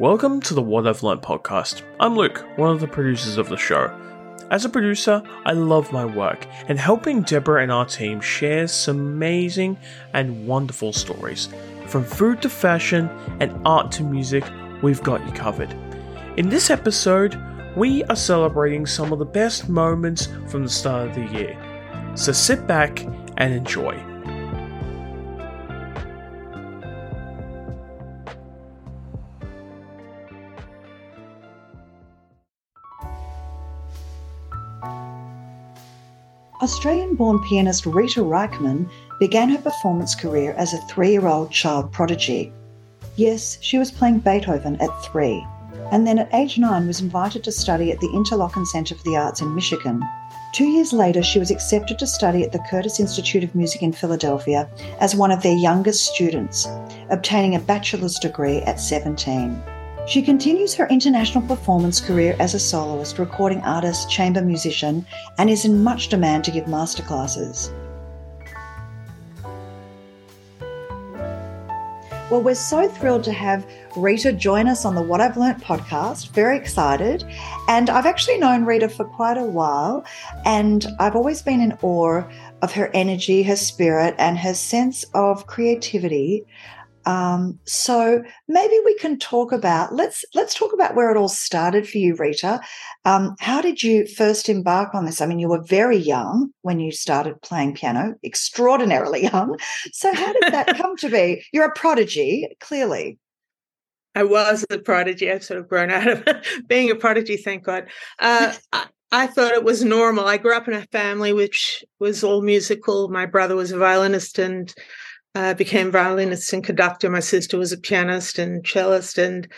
Welcome to the What I've Learned podcast. I'm Luke, one of the producers of the show. As a producer, I love my work, and helping Deborah and our team share some amazing and wonderful stories. From food to fashion and art to music, we've got you covered. In this episode, we are celebrating some of the best moments from the start of the year. So sit back and enjoy. Australian born pianist Rita Reichman began her performance career as a three year old child prodigy. Yes, she was playing Beethoven at three, and then at age nine was invited to study at the Interlochen Center for the Arts in Michigan. Two years later, she was accepted to study at the Curtis Institute of Music in Philadelphia as one of their youngest students, obtaining a bachelor's degree at 17. She continues her international performance career as a soloist, recording artist, chamber musician, and is in much demand to give masterclasses. Well, we're so thrilled to have Rita join us on the What I've Learnt podcast. Very excited. And I've actually known Rita for quite a while, and I've always been in awe of her energy, her spirit, and her sense of creativity. Um, so maybe we can talk about let's let's talk about where it all started for you, Rita. Um, how did you first embark on this? I mean, you were very young when you started playing piano, extraordinarily young. So how did that come to be? You're a prodigy, clearly. I was a prodigy. I've sort of grown out of being a prodigy, thank God. Uh, I, I thought it was normal. I grew up in a family which was all musical. My brother was a violinist and uh, became violinist and conductor. My sister was a pianist and cellist, and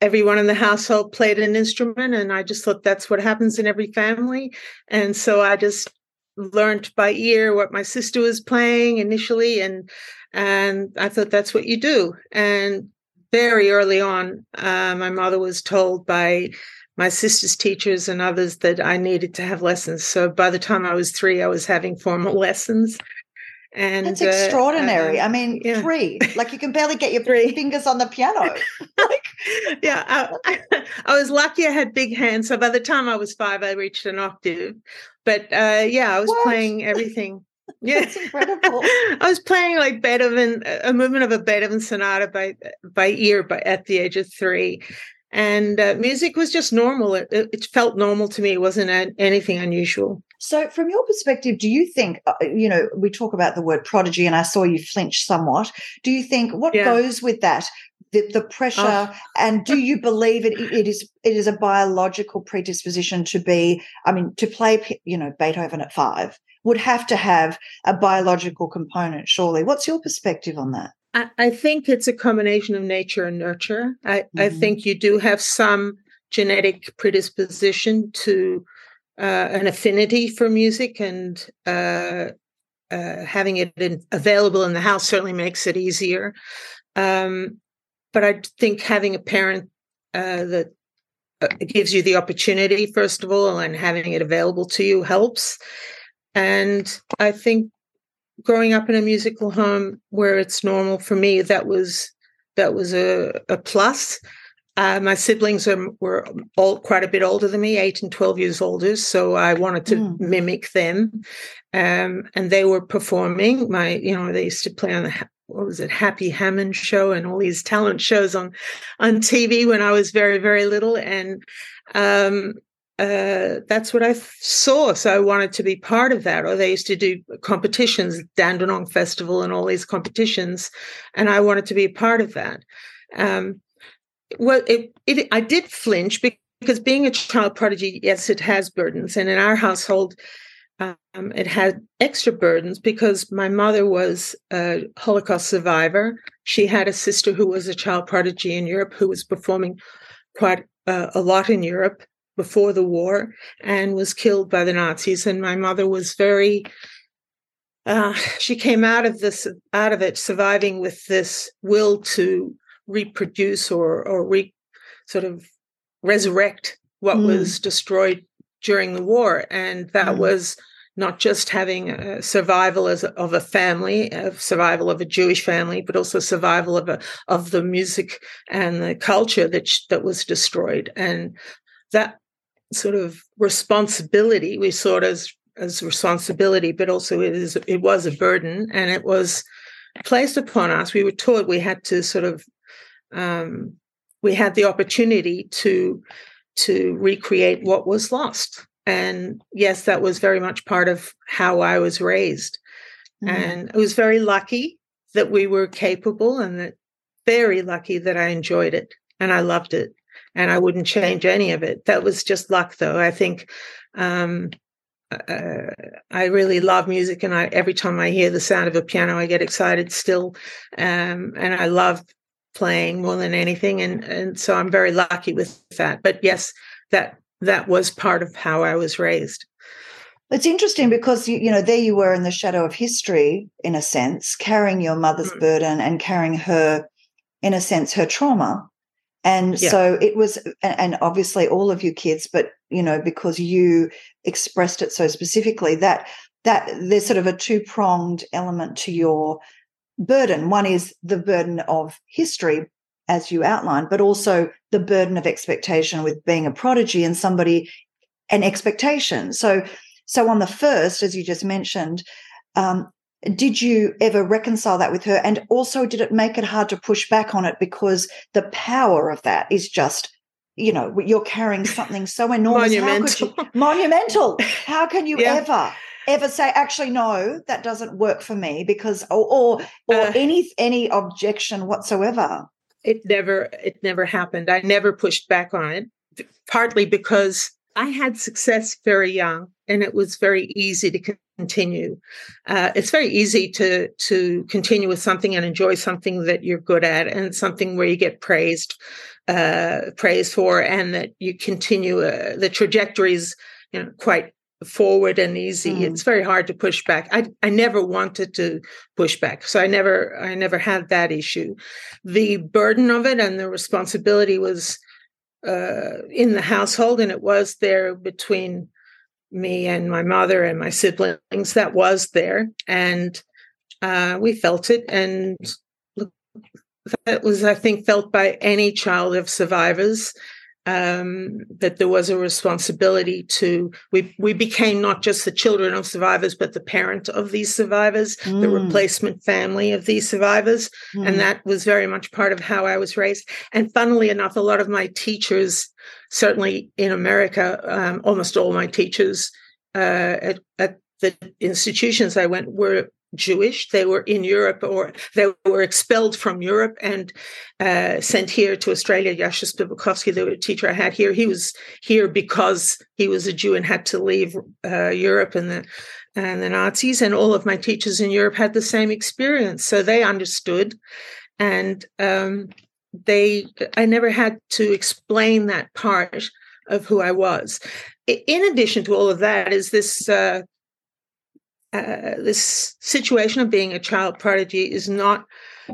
everyone in the household played an instrument. And I just thought that's what happens in every family. And so I just learned by ear what my sister was playing initially, and and I thought that's what you do. And very early on, uh, my mother was told by my sister's teachers and others that I needed to have lessons. So by the time I was three, I was having formal lessons. And that's extraordinary. Uh, I mean, yeah. three, like you can barely get your three fingers on the piano. like, yeah, I, I, was lucky I had big hands. So by the time I was five, I reached an octave. But uh, yeah, I was what? playing everything. Yeah, that's incredible. I was playing like Beethoven, a movement of a Beethoven sonata by by ear, by at the age of three, and uh, music was just normal. It, it, felt normal to me. It wasn't anything unusual. So, from your perspective, do you think, uh, you know, we talk about the word prodigy and I saw you flinch somewhat. Do you think what yeah. goes with that? The, the pressure, oh. and do you believe it, it is it is a biological predisposition to be? I mean, to play, you know, Beethoven at five would have to have a biological component, surely. What's your perspective on that? I, I think it's a combination of nature and nurture. I, mm-hmm. I think you do have some genetic predisposition to an affinity for music and uh, uh, having it in, available in the house certainly makes it easier. Um, but I think having a parent uh, that uh, gives you the opportunity, first of all, and having it available to you helps. And I think growing up in a musical home where it's normal for me, that was that was a, a plus. Uh, my siblings are, were all quite a bit older than me, eight and 12 years older. So I wanted to mm. mimic them. Um, and they were performing. My, you know, they used to play on the, what was it, Happy Hammond show and all these talent shows on, on TV when I was very, very little. And um, uh, that's what I saw. So I wanted to be part of that. Or they used to do competitions, Dandenong Festival and all these competitions. And I wanted to be a part of that. Um, well, it, it, I did flinch because being a child prodigy, yes, it has burdens. And in our household, um, it had extra burdens because my mother was a Holocaust survivor. She had a sister who was a child prodigy in Europe who was performing quite uh, a lot in Europe before the war and was killed by the Nazis. And my mother was very, uh, she came out of this, out of it, surviving with this will to reproduce or or re, sort of resurrect what mm. was destroyed during the war, and that mm. was not just having a survival as a, of a family, of survival of a Jewish family, but also survival of a, of the music and the culture that that was destroyed, and that sort of responsibility we saw it as as responsibility, but also it is it was a burden, and it was placed upon us. We were taught we had to sort of um, we had the opportunity to to recreate what was lost and yes, that was very much part of how I was raised. Mm. And I was very lucky that we were capable and that very lucky that I enjoyed it and I loved it. And I wouldn't change any of it. That was just luck, though. I think um, uh, I really love music, and I every time I hear the sound of a piano, I get excited still. Um, and I love playing more than anything, and and so I'm very lucky with that. But yes, that that was part of how I was raised. It's interesting because you, you know there you were in the shadow of history, in a sense, carrying your mother's mm. burden and carrying her, in a sense, her trauma. And yeah. so it was, and obviously all of you kids, but you know because you expressed it so specifically that that there's sort of a two pronged element to your burden. One is the burden of history, as you outlined, but also the burden of expectation with being a prodigy and somebody an expectation. So, so on the first, as you just mentioned, um, did you ever reconcile that with her? And also, did it make it hard to push back on it because the power of that is just, you know, you're carrying something so enormous. monumental. How you, monumental. How can you yeah. ever? Ever say actually no that doesn't work for me because or or, or uh, any any objection whatsoever. It never it never happened. I never pushed back on it partly because i had success very young and it was very easy to continue. Uh, it's very easy to to continue with something and enjoy something that you're good at and something where you get praised uh, praised for and that you continue uh, the trajectories you know quite forward and easy. Mm. It's very hard to push back. I I never wanted to push back. So I never I never had that issue. The burden of it and the responsibility was uh, in the household and it was there between me and my mother and my siblings that was there and uh, we felt it and that was i think felt by any child of survivors um, that there was a responsibility to we we became not just the children of survivors but the parent of these survivors mm. the replacement family of these survivors mm. and that was very much part of how i was raised and funnily enough a lot of my teachers certainly in america um, almost all my teachers uh, at, at the institutions i went were Jewish. They were in Europe or they were expelled from Europe and uh, sent here to Australia. Jascha Spivakovsky, the teacher I had here, he was here because he was a Jew and had to leave uh, Europe and the and the Nazis. And all of my teachers in Europe had the same experience, so they understood. And um, they, I never had to explain that part of who I was. In addition to all of that, is this uh, uh, this situation of being a child prodigy is not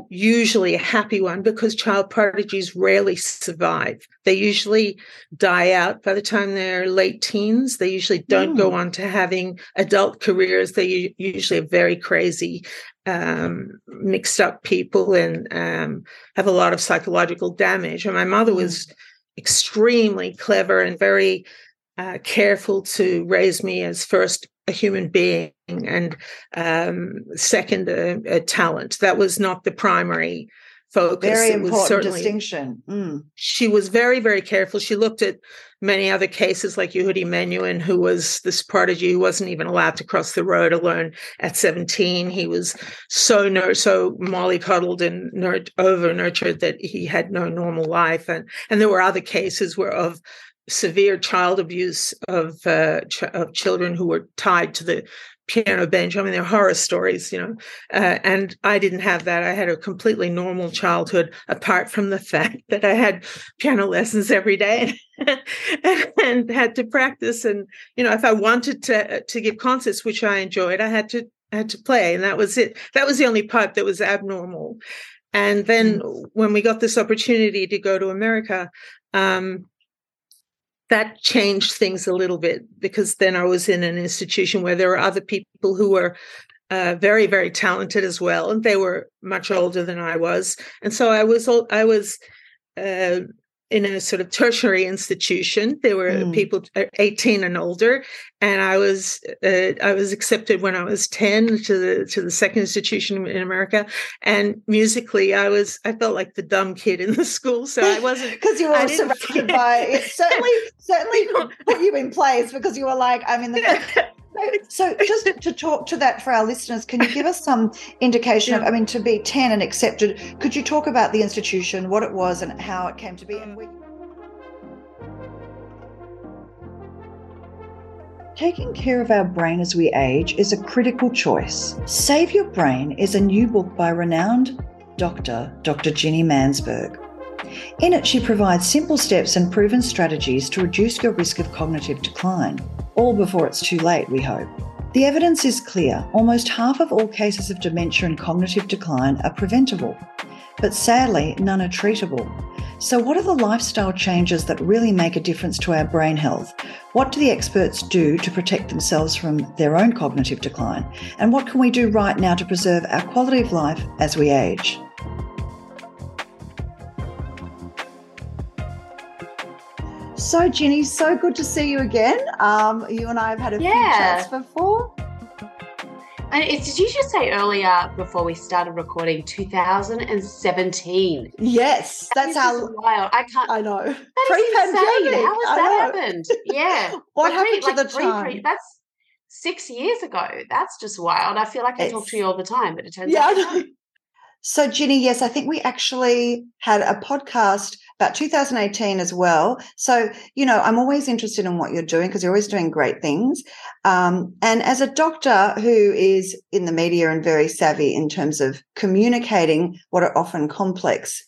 usually a happy one because child prodigies rarely survive. They usually die out by the time they're late teens. They usually don't mm. go on to having adult careers. They usually are very crazy, um, mixed up people and um, have a lot of psychological damage. And my mother was mm. extremely clever and very uh, careful to raise me as first a human being and um, second a, a, talent. That was not the primary focus. Very it important distinction. Mm. She was very, very careful. She looked at many other cases like Yehudi Menuhin, who was this prodigy who wasn't even allowed to cross the road alone at 17. He was so nur- so mollycoddled and nur- over nurtured that he had no normal life. And and there were other cases where of severe child abuse of uh, ch- of children who were tied to the piano bench. I mean, they're horror stories, you know. Uh, and I didn't have that. I had a completely normal childhood, apart from the fact that I had piano lessons every day and, and had to practice. And you know, if I wanted to to give concerts, which I enjoyed, I had to I had to play, and that was it. That was the only part that was abnormal. And then mm. when we got this opportunity to go to America, um, that changed things a little bit because then I was in an institution where there were other people who were uh, very very talented as well, and they were much older than I was, and so I was I was. Uh, in a sort of tertiary institution. There were mm. people uh, 18 and older, and I was uh, I was accepted when I was 10 to the to the second institution in America. And musically, I was I felt like the dumb kid in the school, so I wasn't because you were surrounded by it. Certainly, certainly put you in place because you were like I'm in the. So, just to talk to that for our listeners, can you give us some indication yeah. of, I mean, to be 10 and accepted, could you talk about the institution, what it was, and how it came to be? And we... Taking care of our brain as we age is a critical choice. Save Your Brain is a new book by renowned doctor, Dr. Ginni Mansberg. In it, she provides simple steps and proven strategies to reduce your risk of cognitive decline all before it's too late, we hope. The evidence is clear almost half of all cases of dementia and cognitive decline are preventable, but sadly, none are treatable. So, what are the lifestyle changes that really make a difference to our brain health? What do the experts do to protect themselves from their own cognitive decline? And what can we do right now to preserve our quality of life as we age? So, Ginni, so good to see you again. Um, you and I have had a yeah. few chats before. Did you just say earlier before we started recording 2017? Yes, that that's how wild. I can't. I know. Pre-pandemic. How has that happened? Yeah. what happened to like the time? Pre, that's six years ago. That's just wild. I feel like I it's, talk to you all the time, but it turns yeah, out. So, Ginni, yes, I think we actually had a podcast about 2018 as well. So, you know, I'm always interested in what you're doing because you're always doing great things. Um, and as a doctor who is in the media and very savvy in terms of communicating what are often complex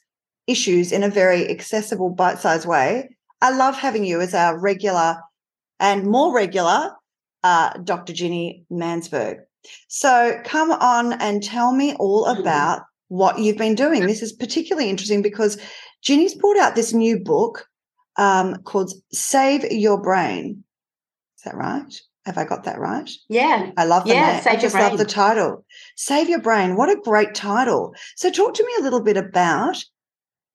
issues in a very accessible, bite sized way, I love having you as our regular and more regular uh, Dr. Ginni Mansberg. So come on and tell me all about what you've been doing. This is particularly interesting because Ginni's brought out this new book um, called Save Your Brain. Is that right? Have I got that right? Yeah. I love the yeah, name. I just love the title. Save Your Brain. What a great title. So talk to me a little bit about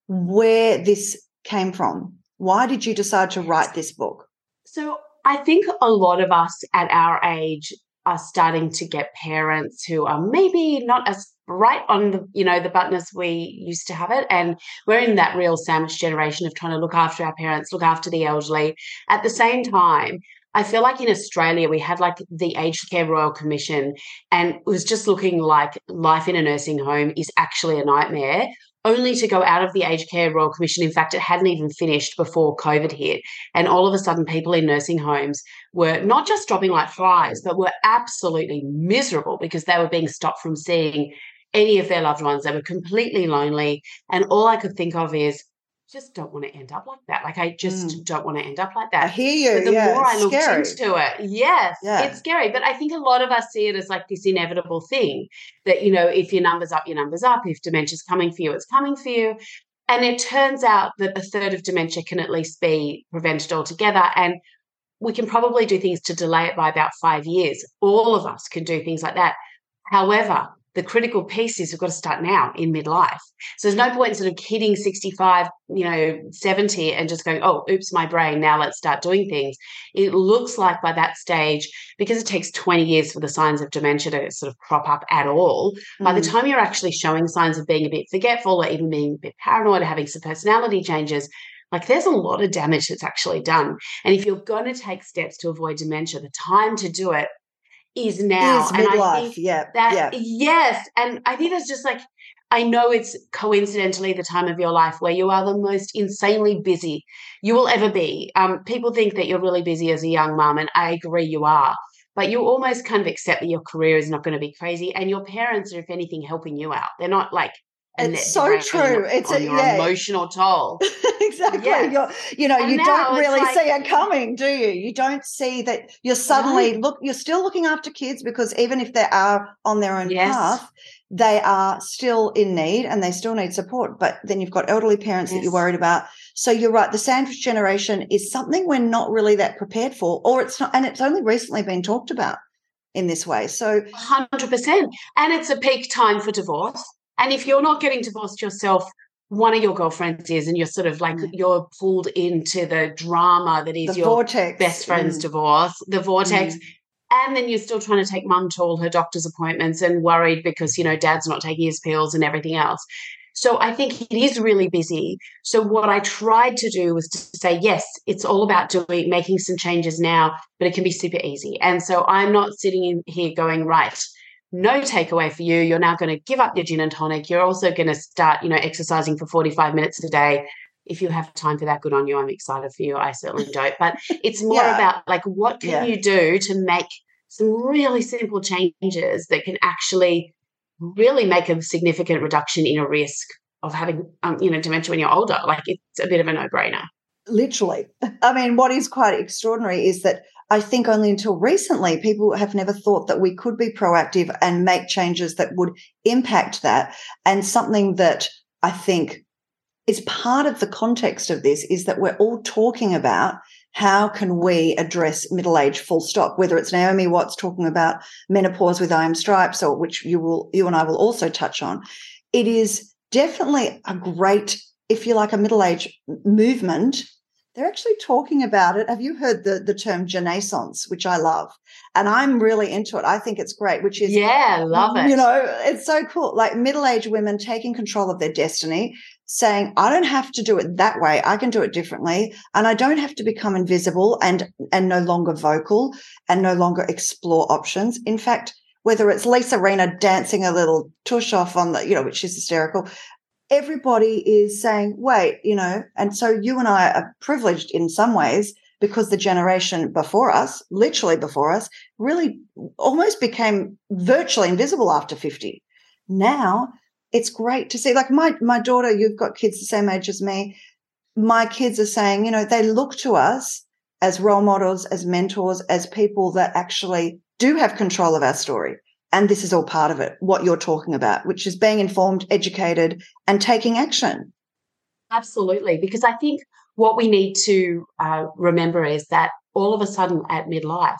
where this came from. Why did you decide to write this book? So I think a lot of us at our age are starting to get parents who are maybe not as right on the you know the button as we used to have it. And we're in that real sandwich generation of trying to look after our parents look after the elderly. At the same time I feel like in Australia, we had like the Aged Care Royal Commission, and it was just looking like life in a nursing home is actually a nightmare only to go out of the Aged Care Royal Commission. In fact, it hadn't even finished before COVID hit. And all of a sudden, people in nursing homes were not just dropping like flies, but were absolutely miserable because they were being stopped from seeing any of their loved ones. They were completely lonely. And all I could think of is, just don't want to end up like that. Like I just mm. don't want to end up like that. I hear you. But the yeah, more I looked scary. into it, yes, yeah. it's scary. But I think a lot of us see it as like this inevitable thing that, you know, if your number's up, your number's up. If dementia's coming for you, it's coming for you. And it turns out that a third of dementia can at least be prevented altogether. And we can probably do things to delay it by about five years. All of us can do things like that. However, the critical piece is we've got to start now in midlife. So there's no point in sort of hitting 65, you know, 70 and just going, oh, oops, my brain, now let's start doing things. It looks like by that stage, because it takes 20 years for the signs of dementia to sort of crop up at all, mm. by the mm. time you're actually showing signs of being a bit forgetful or even being a bit paranoid or having some personality changes, like there's a lot of damage that's actually done. And if you're going to take steps to avoid dementia, the time to do it is now. Is and midlife. I think yeah. That yeah. yes. And I think that's just like I know it's coincidentally the time of your life where you are the most insanely busy you will ever be. Um, people think that you're really busy as a young mum, and I agree you are. But you almost kind of accept that your career is not going to be crazy, and your parents are, if anything, helping you out. They're not like it's so true. it's a, your yeah. emotional toll. exactly. You know, and you don't really like, see it coming, do you? You don't see that you're suddenly no. look. You're still looking after kids because even if they are on their own yes. path, they are still in need and they still need support. But then you've got elderly parents yes. that you're worried about. So you're right. The sandwich generation is something we're not really that prepared for, or it's not, and it's only recently been talked about in this way. So 100%. And it's a peak time for divorce. And if you're not getting divorced yourself, one of your girlfriends is, and you're sort of like mm. you're pulled into the drama that is the your vortex. best friend's mm. divorce, the vortex. Mm. And then you're still trying to take mum to all her doctor's appointments and worried because, you know, dad's not taking his pills and everything else. So I think it is really busy. So what I tried to do was to say, yes, it's all about doing making some changes now, but it can be super easy. And so I'm not sitting in here going, right, no takeaway for you. You're now going to give up your gin and tonic. You're also going to start, you know, exercising for 45 minutes a day. If you have time for that, good on you. I'm excited for you. I certainly don't. But it's more yeah. about like what can yeah. you do to make some really simple changes that can actually really make a significant reduction in a risk of having, um, you know, dementia when you're older. Like it's a bit of a no-brainer. Literally. I mean, what is quite extraordinary is that I think only until recently, people have never thought that we could be proactive and make changes that would impact that. And something that I think is part of the context of this is that we're all talking about how can we address middle age full stop whether it's naomi watts talking about menopause with iron stripes or which you will you and i will also touch on it is definitely a great if you like a middle age movement they're actually talking about it. Have you heard the, the term genaissance, which I love? And I'm really into it. I think it's great, which is, yeah, love it. You know, it's so cool. Like middle aged women taking control of their destiny, saying, I don't have to do it that way. I can do it differently. And I don't have to become invisible and, and no longer vocal and no longer explore options. In fact, whether it's Lisa Rinna dancing a little tush off on the, you know, which is hysterical, everybody is saying, wait, you know, and so you and I are privileged in some ways because the generation before us, literally before us, really almost became virtually invisible after 50. Now it's great to see, like my, my daughter, you've got kids the same age as me. My kids are saying, you know, they look to us as role models, as mentors, as people that actually do have control of our story. And this is all part of it, what you're talking about, which is being informed, educated, and taking action. Absolutely. Because I think what we need to uh, remember is that all of a sudden at midlife,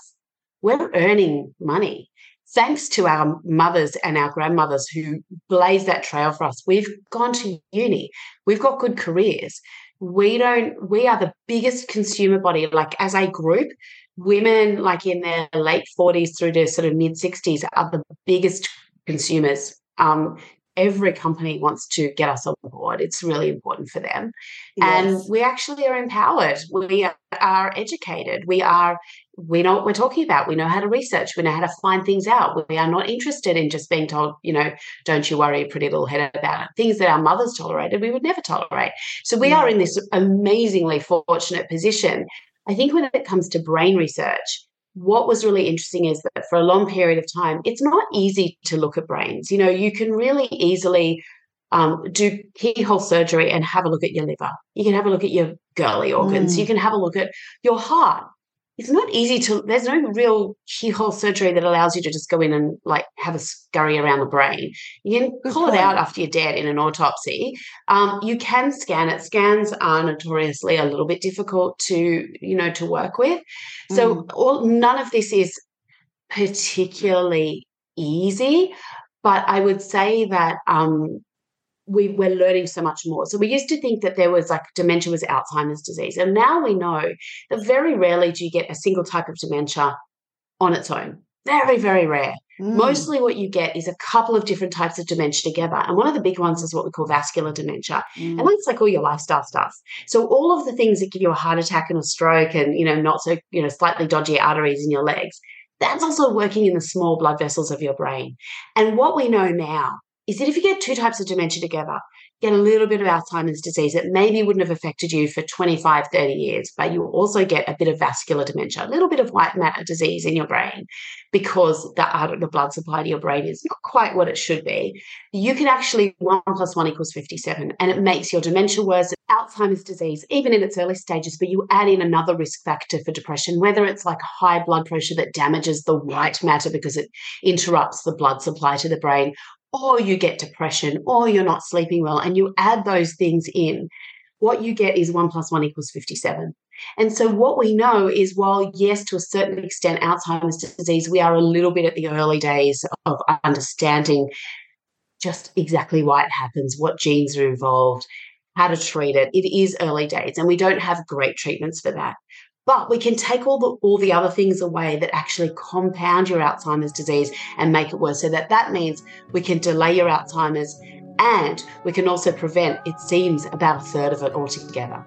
we're earning money. Thanks to our mothers and our grandmothers who blazed that trail for us. We've gone to uni, we've got good careers. We don't, we are the biggest consumer body. Like as a group, women like in their late 40s through to sort of mid 60s are the biggest consumers. Um, every company wants to get us on board. It's really important for them. Yes. and we actually are empowered. We are educated. We are we know what we're talking about. We know how to research. We know how to find things out. We are not interested in just being told you know don't you worry pretty little head about it. Things that our mothers tolerated we would never tolerate. So we yeah. are in this amazingly fortunate position I think when it comes to brain research, what was really interesting is that for a long period of time, it's not easy to look at brains. You know, you can really easily um, do keyhole surgery and have a look at your liver. You can have a look at your girly organs. Mm. You can have a look at your heart it's not easy to there's no real keyhole surgery that allows you to just go in and like have a scurry around the brain you can Good pull point. it out after you're dead in an autopsy um, you can scan it scans are notoriously a little bit difficult to you know to work with so mm. all, none of this is particularly easy but i would say that um, we, we're learning so much more. So we used to think that there was like dementia was Alzheimer's disease. And now we know that very rarely do you get a single type of dementia on its own. Very, very rare. Mm. Mostly what you get is a couple of different types of dementia together. And one of the big ones is what we call vascular dementia. Mm. And that's like all your lifestyle stuff. So all of the things that give you a heart attack and a stroke and, you know, not so, you know, slightly dodgy arteries in your legs, that's also working in the small blood vessels of your brain. And what we know now is that if you get two types of dementia together, get a little bit of Alzheimer's disease that maybe wouldn't have affected you for 25, 30 years, but you also get a bit of vascular dementia, a little bit of white matter disease in your brain because the, uh, the blood supply to your brain is not quite what it should be. You can actually, one plus one equals 57, and it makes your dementia worse. Alzheimer's disease, even in its early stages, but you add in another risk factor for depression, whether it's like high blood pressure that damages the white matter because it interrupts the blood supply to the brain, or you get depression, or you're not sleeping well, and you add those things in, what you get is one plus one equals 57. And so, what we know is while, yes, to a certain extent, Alzheimer's disease, we are a little bit at the early days of understanding just exactly why it happens, what genes are involved, how to treat it. It is early days, and we don't have great treatments for that. But we can take all the all the other things away that actually compound your Alzheimer's disease and make it worse. So that that means we can delay your Alzheimer's and we can also prevent, it seems, about a third of it altogether.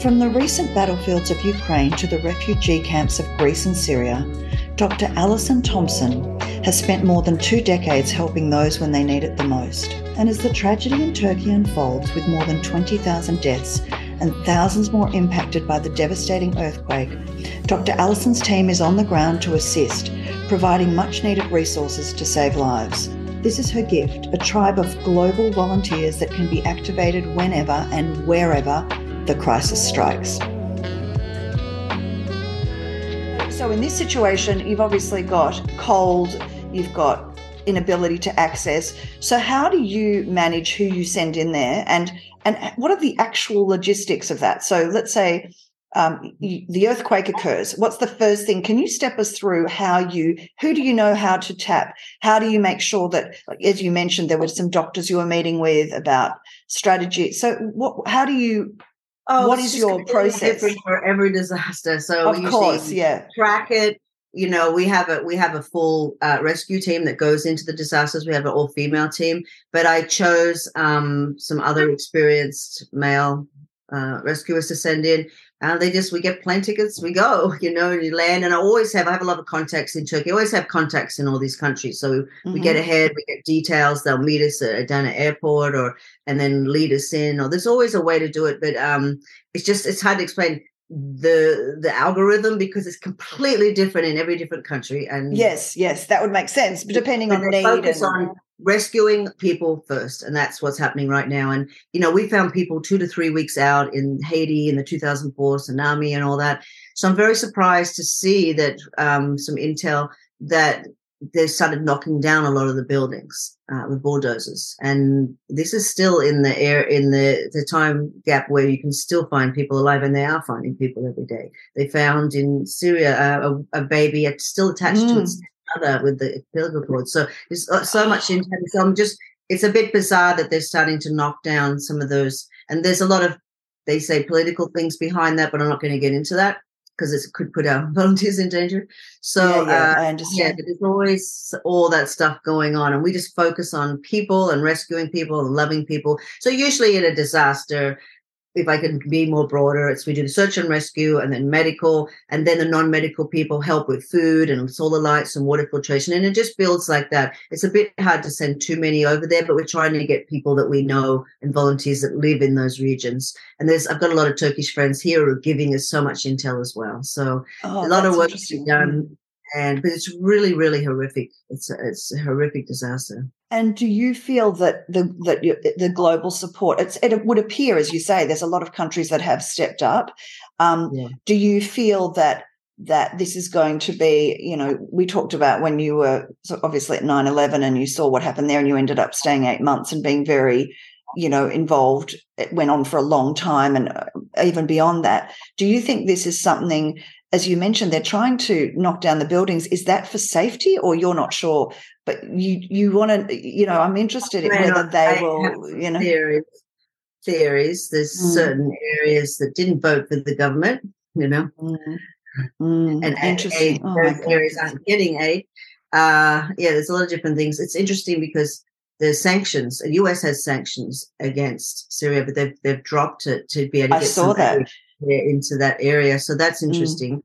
From the recent battlefields of Ukraine to the refugee camps of Greece and Syria, Dr. Alison Thompson has spent more than two decades helping those when they need it the most. And as the tragedy in Turkey unfolds with more than 20,000 deaths and thousands more impacted by the devastating earthquake, Dr. Alison's team is on the ground to assist, providing much needed resources to save lives. This is her gift a tribe of global volunteers that can be activated whenever and wherever the crisis strikes. So, in this situation, you've obviously got cold, you've got inability to access. So, how do you manage who you send in there, and and what are the actual logistics of that? So, let's say um, you, the earthquake occurs. What's the first thing? Can you step us through how you, who do you know how to tap? How do you make sure that, as you mentioned, there were some doctors you were meeting with about strategy. So, what? How do you Oh, what is your process for every disaster? So of course, yeah, track it. You know, we have a we have a full uh, rescue team that goes into the disasters. We have an all female team, but I chose um, some other experienced male uh, rescuers to send in. And uh, they just we get plane tickets, we go, you know, and you land. And I always have I have a lot of contacts in Turkey. I always have contacts in all these countries. So mm-hmm. we get mm-hmm. ahead, we get details. They'll meet us at, down at airport or and then lead us in. Or there's always a way to do it, but um, it's just it's hard to explain the the algorithm because it's completely different in every different country and yes yes that would make sense but depending on the need focus and... on rescuing people first and that's what's happening right now and you know we found people two to three weeks out in haiti in the 2004 tsunami and all that so i'm very surprised to see that um, some intel that they started knocking down a lot of the buildings uh, with bulldozers, and this is still in the air in the the time gap where you can still find people alive, and they are finding people every day. They found in Syria uh, a, a, baby still attached mm. to its mother with the umbilical cord. So there's uh, so much in. So I'm just it's a bit bizarre that they're starting to knock down some of those, and there's a lot of they say political things behind that, but I'm not going to get into that because it could put our volunteers in danger. So yeah, yeah, uh, I understand. Yeah, there's always all that stuff going on, and we just focus on people and rescuing people and loving people. So usually in a disaster, if I can be more broader, it's we do the search and rescue and then medical, and then the non-medical people help with food and solar lights and water filtration. And it just builds like that. It's a bit hard to send too many over there, but we're trying to get people that we know and volunteers that live in those regions. And there's I've got a lot of Turkish friends here who are giving us so much intel as well. So oh, a lot of work to be done and but it's really really horrific it's a, it's a horrific disaster and do you feel that the that you, the global support it's it would appear as you say there's a lot of countries that have stepped up um, yeah. do you feel that that this is going to be you know we talked about when you were obviously at 9-11 and you saw what happened there and you ended up staying eight months and being very you know involved it went on for a long time and uh, even beyond that do you think this is something as you mentioned, they're trying to knock down the buildings. Is that for safety, or you're not sure? But you you want to, you know, I'm interested in whether they will, you know, theories. Theories. There's mm. certain areas that didn't vote for the government, you know, mm. Mm. and interesting. Aid, oh areas aren't getting aid. Uh, yeah, there's a lot of different things. It's interesting because there's sanctions. The U.S. has sanctions against Syria, but they've they've dropped it to be able to I get saw that. Into that area. So that's mm. interesting.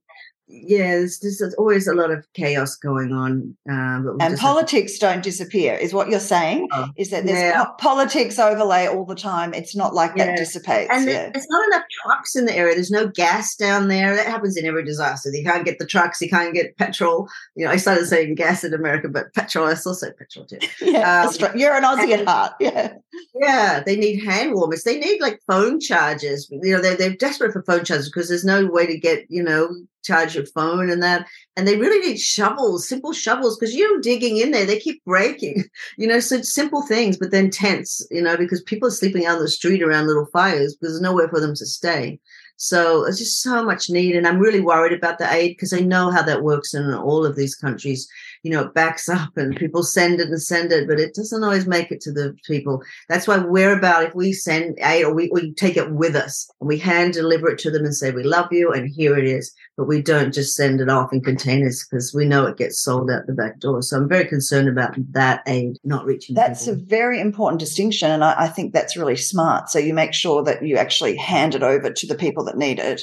Yeah, there's, there's, always a lot of chaos going on. Um, and politics don't disappear, is what you're saying? Oh, is that there's yeah. po- politics overlay all the time? It's not like yeah. that dissipates. And yeah. there's not enough trucks in the area. There's no gas down there. That happens in every disaster. You can't get the trucks. You can't get petrol. You know, I started saying gas in America, but petrol. I still say petrol too. yeah, um, you're an Aussie at heart. Yeah, yeah. They need hand warmers. They need like phone chargers. You know, they're they're desperate for phone chargers because there's no way to get you know charge your phone and that. And they really need shovels, simple shovels, because you're digging in there, they keep breaking, you know, so simple things, but then tents, you know, because people are sleeping out on the street around little fires because there's nowhere for them to stay. So it's just so much need. And I'm really worried about the aid because I know how that works in all of these countries. You know, it backs up and people send it and send it, but it doesn't always make it to the people. That's why we're about if we send aid or we, we take it with us and we hand deliver it to them and say, we love you and here it is. But we don't just send it off in containers because we know it gets sold out the back door. So I'm very concerned about that aid not reaching. That's people. a very important distinction. And I, I think that's really smart. So you make sure that you actually hand it over to the people that need it.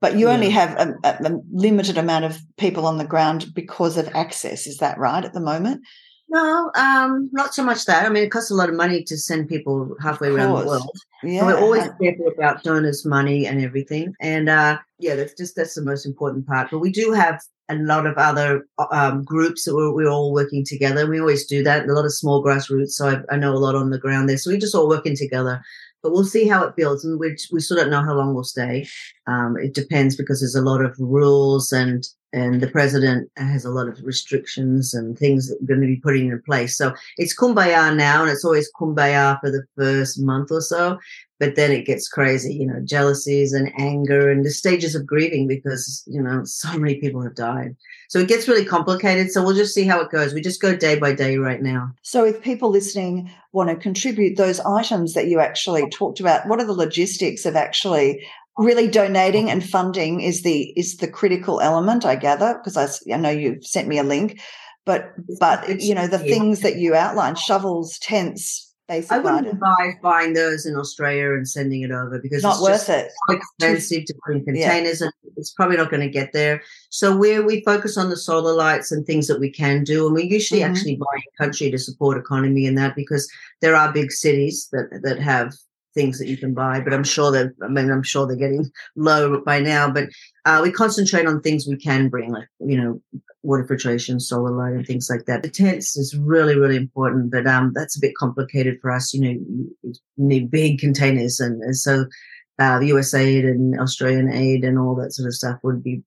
But you yeah. only have a, a, limited amount of people on the ground because of access. Is that right at the moment? No, um, not so much that. I mean, it costs a lot of money to send people halfway around the world. Yeah. So we're always careful about donors' money and everything. And uh, yeah, that's just that's the most important part. But we do have a lot of other um, groups that we're, we're, all working together. We always do that. A lot of small grassroots. So I, I know a lot on the ground there. So we're just all working together but we'll see how it builds. And we, we still don't know how long we'll stay. Um, it depends because there's a lot of rules and and the president has a lot of restrictions and things that we're going to be putting in place. So it's kumbaya now, and it's always kumbaya for the first month or so. But then it gets crazy, you know, jealousies and anger and the stages of grieving because, you know, so many people have died. So it gets really complicated. So we'll just see how it goes. We just go day by day right now. So if people listening want to contribute those items that you actually talked about, what are the logistics of actually really donating and funding is the is the critical element i gather because I, I know you've sent me a link but but you know the things that you outlined shovels tents basic I wouldn't advise buying those in Australia and sending it over because not worth it. So expensive to put in containers, yeah. and it's probably not going to get there. So where we focus on the solar lights and things that we can do, and we usually mm-hmm. actually buy in country to support economy in that because there are big cities that that have things that you can buy, but I'm sure that I mean I'm sure they're getting low by now. But uh, we concentrate on things we can bring, like you know, water filtration, solar light, and things like that. The tents is really really important, but um, that's a bit complicated for us. You know, you need big containers, and, and so uh, USAID and Australian aid and all that sort of stuff would be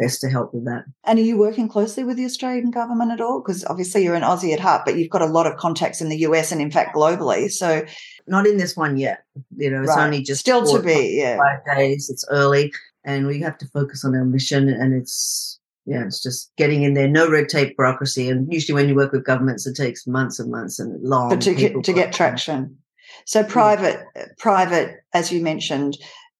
best to help with that. And are you working closely with the Australian government at all? Because obviously you're an Aussie at heart, but you've got a lot of contacts in the US and in fact globally. So not in this one yet. You know, it's right. only just still to be, yeah. Five days. It's early and we have to focus on our mission and it's yeah, it's just getting in there. No red tape bureaucracy. And usually when you work with governments it takes months and months and long but to get to get traction. So private yeah. private, as you mentioned,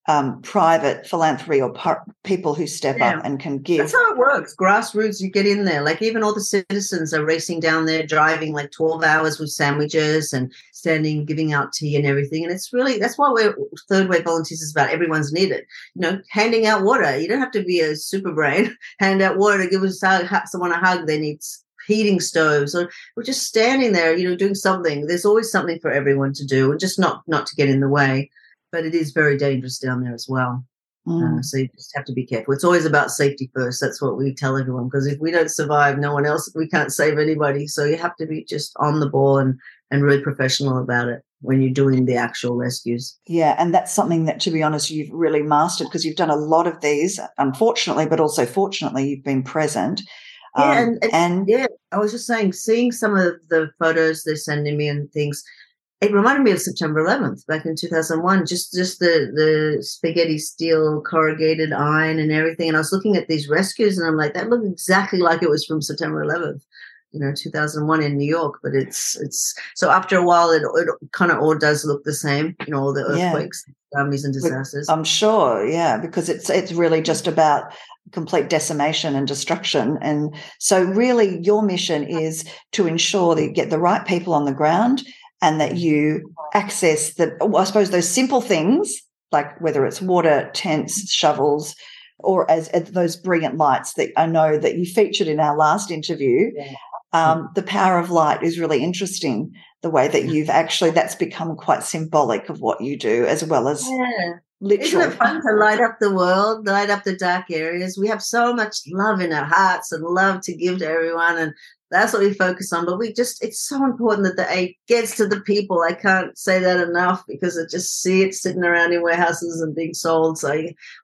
um, private philanthropy or par- people who step yeah. up and can give. That's how it works. Grassroots, you get in there. Like even all the citizens are racing down there, driving like 12 hours with sandwiches and standing, giving out tea and everything. And it's really, that's why we're third wave volunteers is about everyone's needed. You know, handing out water. You don't have to be a super brain. Hand out water, give someone a hug. They need heating stoves or we're just standing there, you know, doing something. There's always something for everyone to do and just not, not to get in the way but it is very dangerous down there as well. Uh, mm. Uh, so you just have to be careful. It's always about safety first. That's what we tell everyone because if we don't survive, no one else, we can't save anybody. So you have to be just on the ball and, and really professional about it when you're doing the actual rescues. Yeah, and that's something that, to be honest, you've really mastered because you've done a lot of these, unfortunately, but also fortunately, you've been present. Yeah, um, and, and yeah, I was just saying, seeing some of the photos they're sending me and things, it reminded me of September 11th back in 2001. Just just the the spaghetti steel corrugated iron and everything. And I was looking at these rescues, and I'm like, that looked exactly like it was from September 11th, you know, 2001 in New York. But it's it's so after a while, it, it kind of all does look the same. You know, all the earthquakes, yeah. tsunamis, and disasters. I'm sure, yeah, because it's it's really just about complete decimation and destruction. And so, really, your mission is to ensure that you get the right people on the ground and that you access the, I suppose, those simple things, like whether it's water, tents, shovels, or as, as those brilliant lights that I know that you featured in our last interview. Yeah. Um, the power of light is really interesting. The way that you've actually that's become quite symbolic of what you do, as well as yeah. Isn't it fun to light up the world, light up the dark areas? We have so much love in our hearts and love to give to everyone. And that's what we focus on. But we just, it's so important that the aid gets to the people. I can't say that enough because I just see it sitting around in warehouses and being sold. So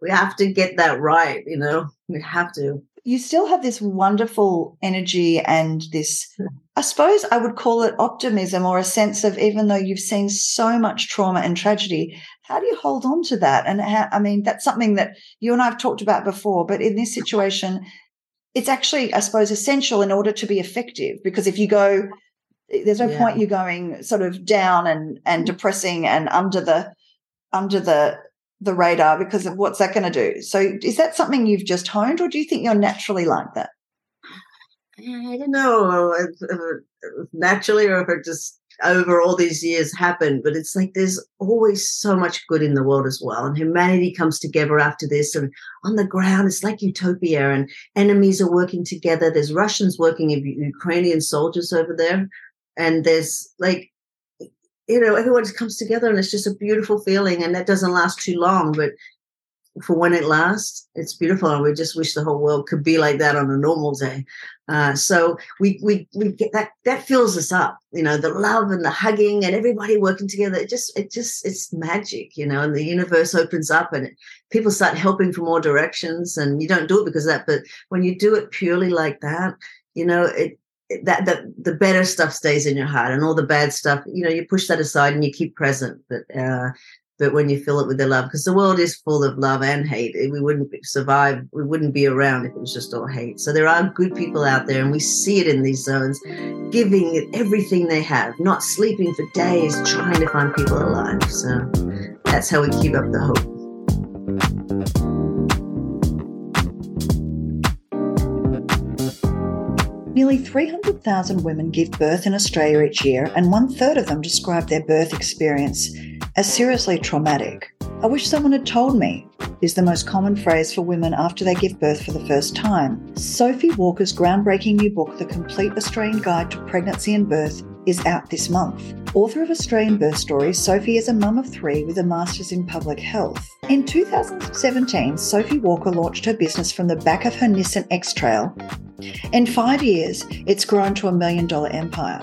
we have to get that right, you know, we have to you still have this wonderful energy and this, I suppose I would call it optimism or a sense of even though you've seen so much trauma and tragedy, how do you hold on to that? And how, I mean, that's something that you and I've talked about before, but in this situation, it's actually, I suppose, essential in order to be effective because if you go, there's no yeah. point you going sort of down and and mm. depressing and under the under the the radar because of what's that going to do? So is that something you've just honed or do you think you're naturally like that? I don't know if, if naturally or just over all these years happened, but it's like there's always so much good in the world as well. And humanity comes together after this. And on the ground, it's like utopia and enemies are working together. There's Russians working with Ukrainian soldiers over there. And there's like you know, everyone just comes together and it's just a beautiful feeling. And that doesn't last too long, but for when it lasts, it's beautiful. And we just wish the whole world could be like that on a normal day. Uh, so we, we, we get that, that fills us up, you know, the love and the hugging and everybody working together. It just, it just, it's magic, you know, and the universe opens up and it, people start helping from all directions and you don't do it because of that. But when you do it purely like that, you know, it, that the the better stuff stays in your heart and all the bad stuff you know you push that aside and you keep present but uh but when you fill it with the love because the world is full of love and hate eh, we wouldn't survive we wouldn't be around if it was just all hate. So there are good people out there and we see it in these zones giving everything they have not sleeping for days trying to find people alive. So that's how we keep up the hope Nearly 300,000 women give birth in Australia each year, and one third of them describe their birth experience as seriously traumatic. I wish someone had told me is the most common phrase for women after they give birth for the first time. Sophie Walker's groundbreaking new book, The Complete Australian Guide to Pregnancy and Birth, is out this month. Author of Australian Birth Stories, Sophie is a mum of three with a master's in public health. In 2017, Sophie Walker launched her business from the back of her Nissan X Trail. In five years, it's grown to a million dollar empire.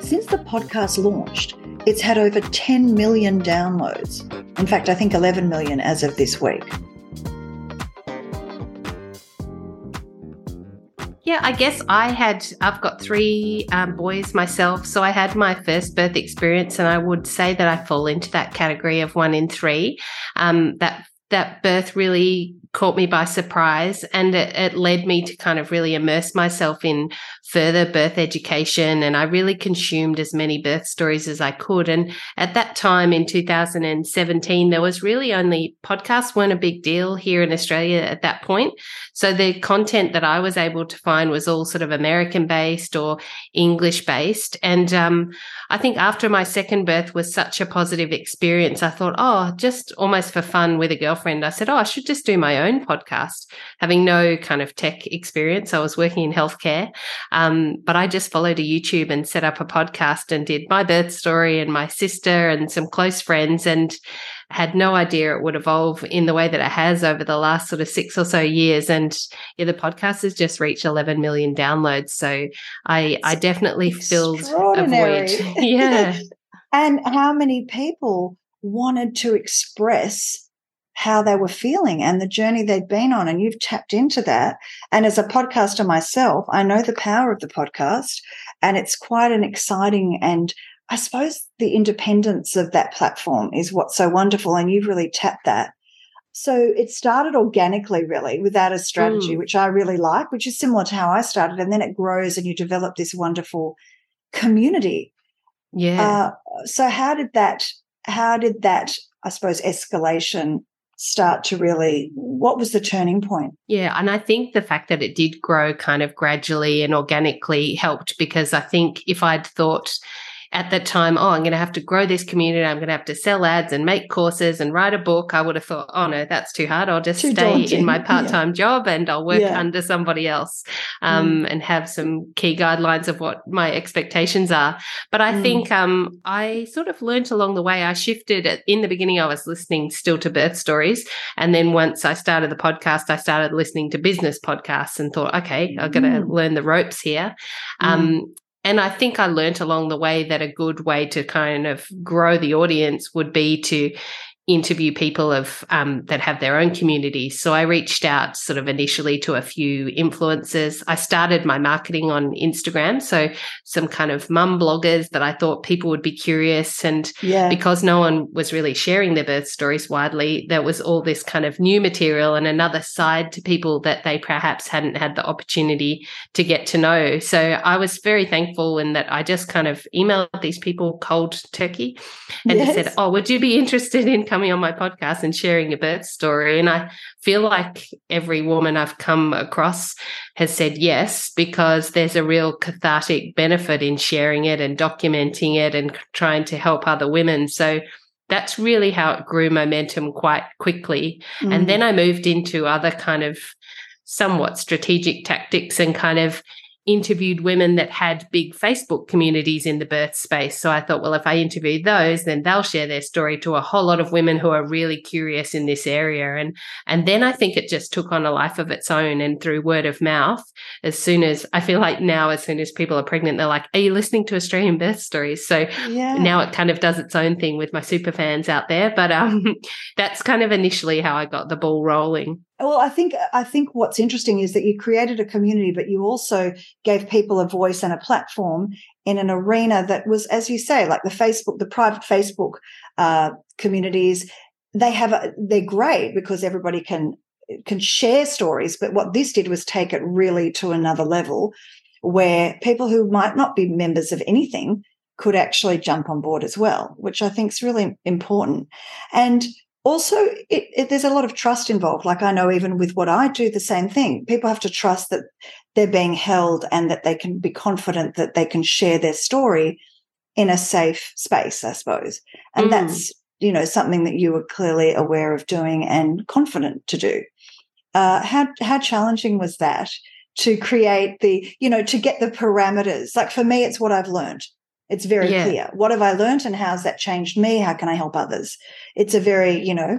Since the podcast launched, it's had over 10 million downloads. In fact, I think 11 million as of this week. Yeah, I guess I had, I've got three um, boys myself. So I had my first birth experience, and I would say that I fall into that category of one in three. Um, that that birth really caught me by surprise and it, it, led me to kind of really immerse myself in further birth education and i really consumed as many birth stories as i could. And at that time in 2017 there was really only podcasts weren't a big deal here in australia at that point. So the content that i was able to find was all sort of american based or english based and um, i think after my second birth was such a positive experience i thought oh just almost for fun with a girlfriend i said oh i should just do my own own podcast, having no kind of tech experience. I was working in healthcare, um, but I just followed a YouTube and set up a podcast and did my birth story and my sister and some close friends and had no idea it would evolve in the way that it has over the last sort of six or so years. And yeah, the podcast has just reached 11 million downloads. So I, I definitely filled a void. yeah. and how many people wanted to express how they were feeling and the journey they'd been on. And you've tapped into that. And as a podcaster myself, I know the power of the podcast. And it's quite an exciting and I suppose the independence of that platform is what's so wonderful. And you've really tapped that. So it started organically, really, without a strategy, mm. which I really like, which is similar to how I started. And then it grows and you develop this wonderful community. Yeah. Uh, so how did that, how did that, I suppose, escalation start to really what was the turning point? Yeah and i think the fact that it did grow kind of gradually and organically helped because i think if i'd thought at that time, oh, I'm going to have to grow this community. I'm going to have to sell ads and make courses and write a book. I would have thought, oh no, that's too hard. I'll just stay daunting. in my part time yeah. job and I'll work yeah. under somebody else um, mm. and have some key guidelines of what my expectations are. But I mm. think um, I sort of learned along the way. I shifted in the beginning, I was listening still to birth stories. And then once I started the podcast, I started listening to business podcasts and thought, okay, I've got to mm. learn the ropes here. Mm. Um, and I think I learnt along the way that a good way to kind of grow the audience would be to interview people of um, that have their own communities. So I reached out sort of initially to a few influencers. I started my marketing on Instagram, so some kind of mum bloggers that I thought people would be curious. And yeah. because no one was really sharing their birth stories widely, there was all this kind of new material and another side to people that they perhaps hadn't had the opportunity to get to know. So I was very thankful in that I just kind of emailed these people cold turkey and yes. said, "Oh, would you be interested in?" Coming on my podcast and sharing your birth story. And I feel like every woman I've come across has said yes, because there's a real cathartic benefit in sharing it and documenting it and trying to help other women. So that's really how it grew momentum quite quickly. Mm. And then I moved into other kind of somewhat strategic tactics and kind of interviewed women that had big Facebook communities in the birth space. So I thought, well, if I interview those, then they'll share their story to a whole lot of women who are really curious in this area. And and then I think it just took on a life of its own. And through word of mouth, as soon as I feel like now, as soon as people are pregnant, they're like, Are you listening to Australian birth stories? So yeah. now it kind of does its own thing with my super fans out there. But um that's kind of initially how I got the ball rolling. Well, I think I think what's interesting is that you created a community, but you also gave people a voice and a platform in an arena that was, as you say, like the Facebook, the private Facebook uh, communities. They have a, they're great because everybody can can share stories. But what this did was take it really to another level, where people who might not be members of anything could actually jump on board as well, which I think is really important. And also it, it, there's a lot of trust involved. Like i know even with what i do the same thing. People have to trust that they're being held and that they can be confident that they can share their story in a safe space i suppose. And mm. that's you know something that you were clearly aware of doing and confident to do. Uh, how how challenging was that to create the you know to get the parameters? Like for me it's what i've learned it's very yeah. clear. What have I learned and how's that changed me? How can I help others? It's a very, mm. you know,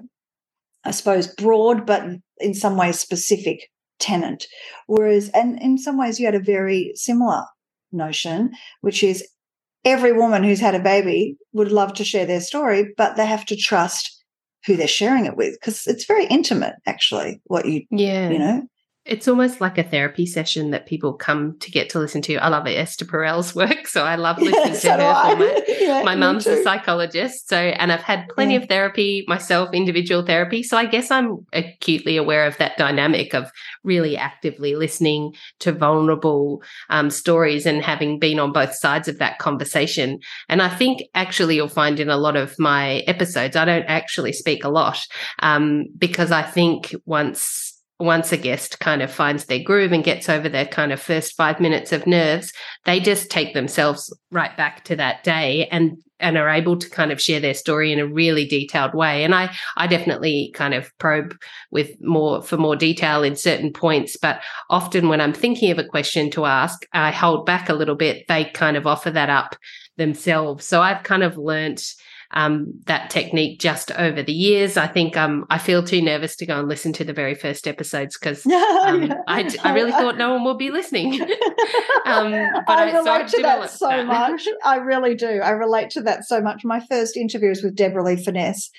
I suppose broad, but in some ways specific tenant. Whereas, and in some ways, you had a very similar notion, which is every woman who's had a baby would love to share their story, but they have to trust who they're sharing it with because it's very intimate, actually, what you, yeah. you know, it's almost like a therapy session that people come to get to listen to. I love Esther Perel's work, so I love listening to her format. yeah, my mum's a psychologist, so and I've had plenty yeah. of therapy myself, individual therapy. So I guess I'm acutely aware of that dynamic of really actively listening to vulnerable um, stories and having been on both sides of that conversation. And I think actually you'll find in a lot of my episodes, I don't actually speak a lot um, because I think once once a guest kind of finds their groove and gets over their kind of first five minutes of nerves, they just take themselves right back to that day and and are able to kind of share their story in a really detailed way. And I I definitely kind of probe with more for more detail in certain points, but often when I'm thinking of a question to ask, I hold back a little bit. They kind of offer that up themselves. So I've kind of learnt um, that technique just over the years. I think um, I feel too nervous to go and listen to the very first episodes because um, yeah. I, I really thought no one would be listening. um, but I, I relate so to that so that. much. I really do. I relate to that so much. My first interview was with Deborah Lee Furness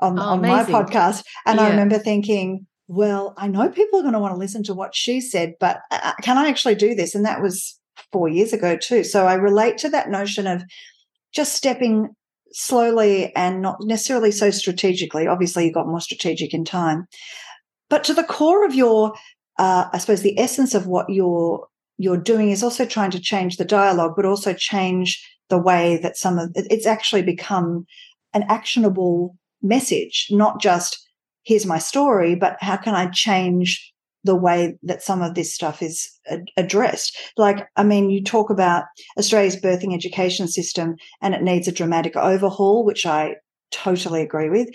on, oh, on my podcast. And yeah. I remember thinking, well, I know people are going to want to listen to what she said, but uh, uh, can I actually do this? And that was four years ago, too. So I relate to that notion of just stepping slowly and not necessarily so strategically. Obviously, you got more strategic in time, but to the core of your, uh, I suppose, the essence of what you're you're doing is also trying to change the dialogue, but also change the way that some of it's actually become an actionable message, not just here's my story, but how can I change the way that some of this stuff is addressed. Like, I mean, you talk about Australia's birthing education system and it needs a dramatic overhaul, which I totally agree with.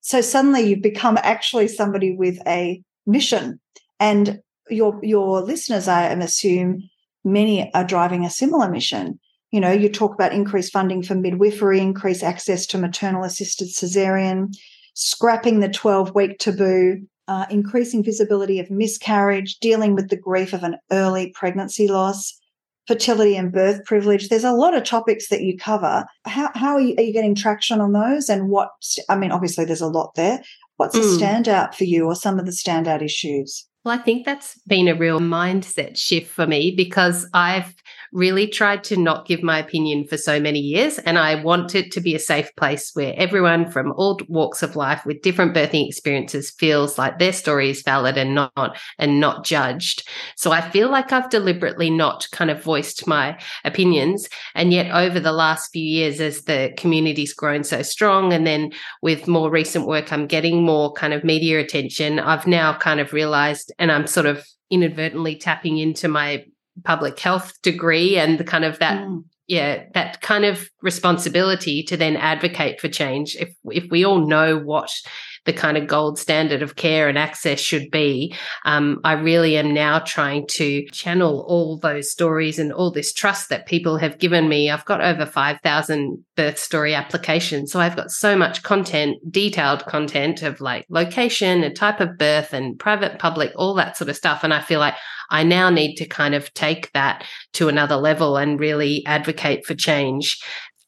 So suddenly you've become actually somebody with a mission. And your your listeners, I assume, many are driving a similar mission. You know, you talk about increased funding for midwifery, increased access to maternal assisted cesarean, scrapping the 12 week taboo, uh, increasing visibility of miscarriage, dealing with the grief of an early pregnancy loss, fertility and birth privilege. There's a lot of topics that you cover. How, how are, you, are you getting traction on those? And what, I mean, obviously there's a lot there. What's mm. a standout for you or some of the standout issues? Well, I think that's been a real mindset shift for me because I've really tried to not give my opinion for so many years. And I want it to be a safe place where everyone from all walks of life with different birthing experiences feels like their story is valid and not, and not judged. So I feel like I've deliberately not kind of voiced my opinions. And yet over the last few years, as the community's grown so strong, and then with more recent work, I'm getting more kind of media attention. I've now kind of realized, and I'm sort of inadvertently tapping into my public health degree and the kind of that mm. yeah that kind of responsibility to then advocate for change if if we all know what the kind of gold standard of care and access should be. Um, I really am now trying to channel all those stories and all this trust that people have given me. I've got over 5,000 birth story applications. So I've got so much content, detailed content of like location and type of birth and private, public, all that sort of stuff. And I feel like I now need to kind of take that to another level and really advocate for change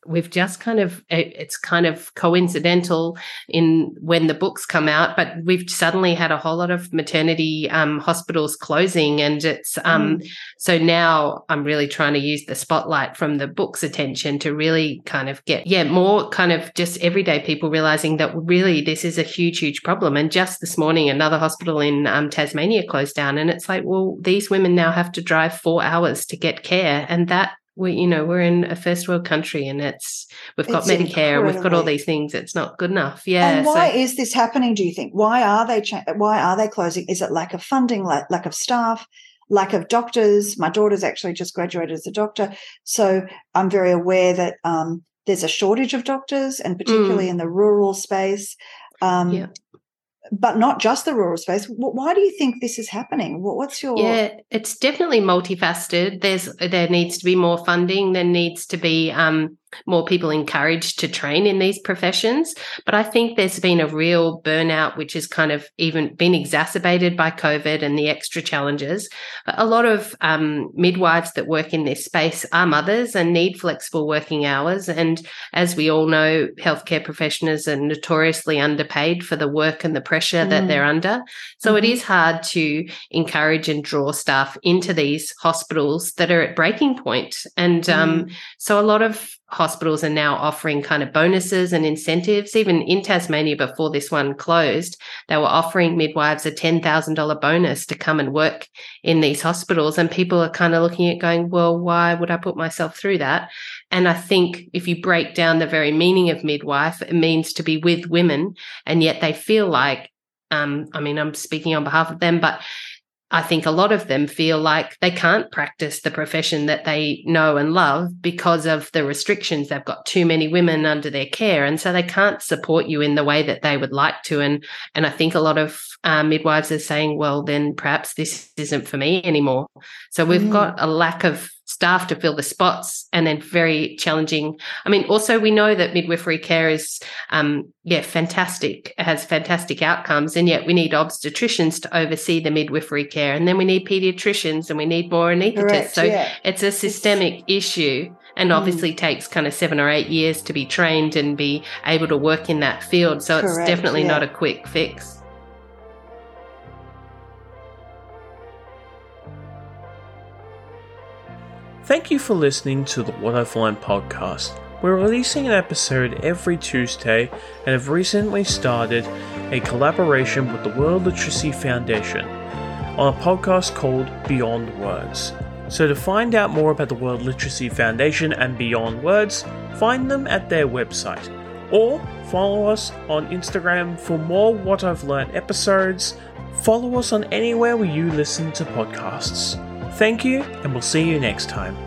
we've just kind of it's kind of coincidental in when the books come out but we've suddenly had a whole lot of maternity um, hospitals closing and it's um, mm. so now i'm really trying to use the spotlight from the books attention to really kind of get yeah more kind of just everyday people realizing that really this is a huge huge problem and just this morning another hospital in um, tasmania closed down and it's like well these women now have to drive four hours to get care and that we you know we're in a first world country and it's we've got it's medicare we've got all these things it's not good enough. Yeah and why so, is this happening do you think? Why are they cha- why are they closing? Is it lack of funding lack, lack of staff lack of doctors? My daughter's actually just graduated as a doctor. So i'm very aware that um, there's a shortage of doctors and particularly mm. in the rural space. Um, yeah but not just the rural space. Why do you think this is happening? What's your yeah? It's definitely multifaceted. There's there needs to be more funding. There needs to be um, more people encouraged to train in these professions. But I think there's been a real burnout, which has kind of even been exacerbated by COVID and the extra challenges. But a lot of um, midwives that work in this space are mothers and need flexible working hours. And as we all know, healthcare professionals are notoriously underpaid for the work and the pressure mm. that they're under. So mm-hmm. it is hard to encourage and draw staff into these hospitals that are at breaking point. And um, mm. so a lot of hospitals are now offering kind of bonuses and incentives. Even in Tasmania, before this one closed, they were offering midwives a $10,000 bonus to come and work in these hospitals. And people are kind of looking at going, well, why would I put myself through that? And I think if you break down the very meaning of midwife, it means to be with women. And yet they feel like, um, I mean, I'm speaking on behalf of them, but I think a lot of them feel like they can't practice the profession that they know and love because of the restrictions. They've got too many women under their care, and so they can't support you in the way that they would like to. And and I think a lot of uh, midwives are saying, well, then perhaps this isn't for me anymore. So we've mm. got a lack of staff to fill the spots and then very challenging. I mean, also we know that midwifery care is, um, yeah, fantastic, has fantastic outcomes. And yet we need obstetricians to oversee the midwifery care. And then we need pediatricians and we need more anaesthetists. So yeah. it's a systemic it's, issue and mm. obviously mm. takes kind of seven or eight years to be trained and be able to work in that field. So Correct, it's definitely yeah. not a quick fix. Thank you for listening to the What I've Learned podcast. We're releasing an episode every Tuesday and have recently started a collaboration with the World Literacy Foundation on a podcast called Beyond Words. So, to find out more about the World Literacy Foundation and Beyond Words, find them at their website or follow us on Instagram for more What I've Learned episodes Follow us on anywhere where you listen to podcasts. Thank you, and we'll see you next time.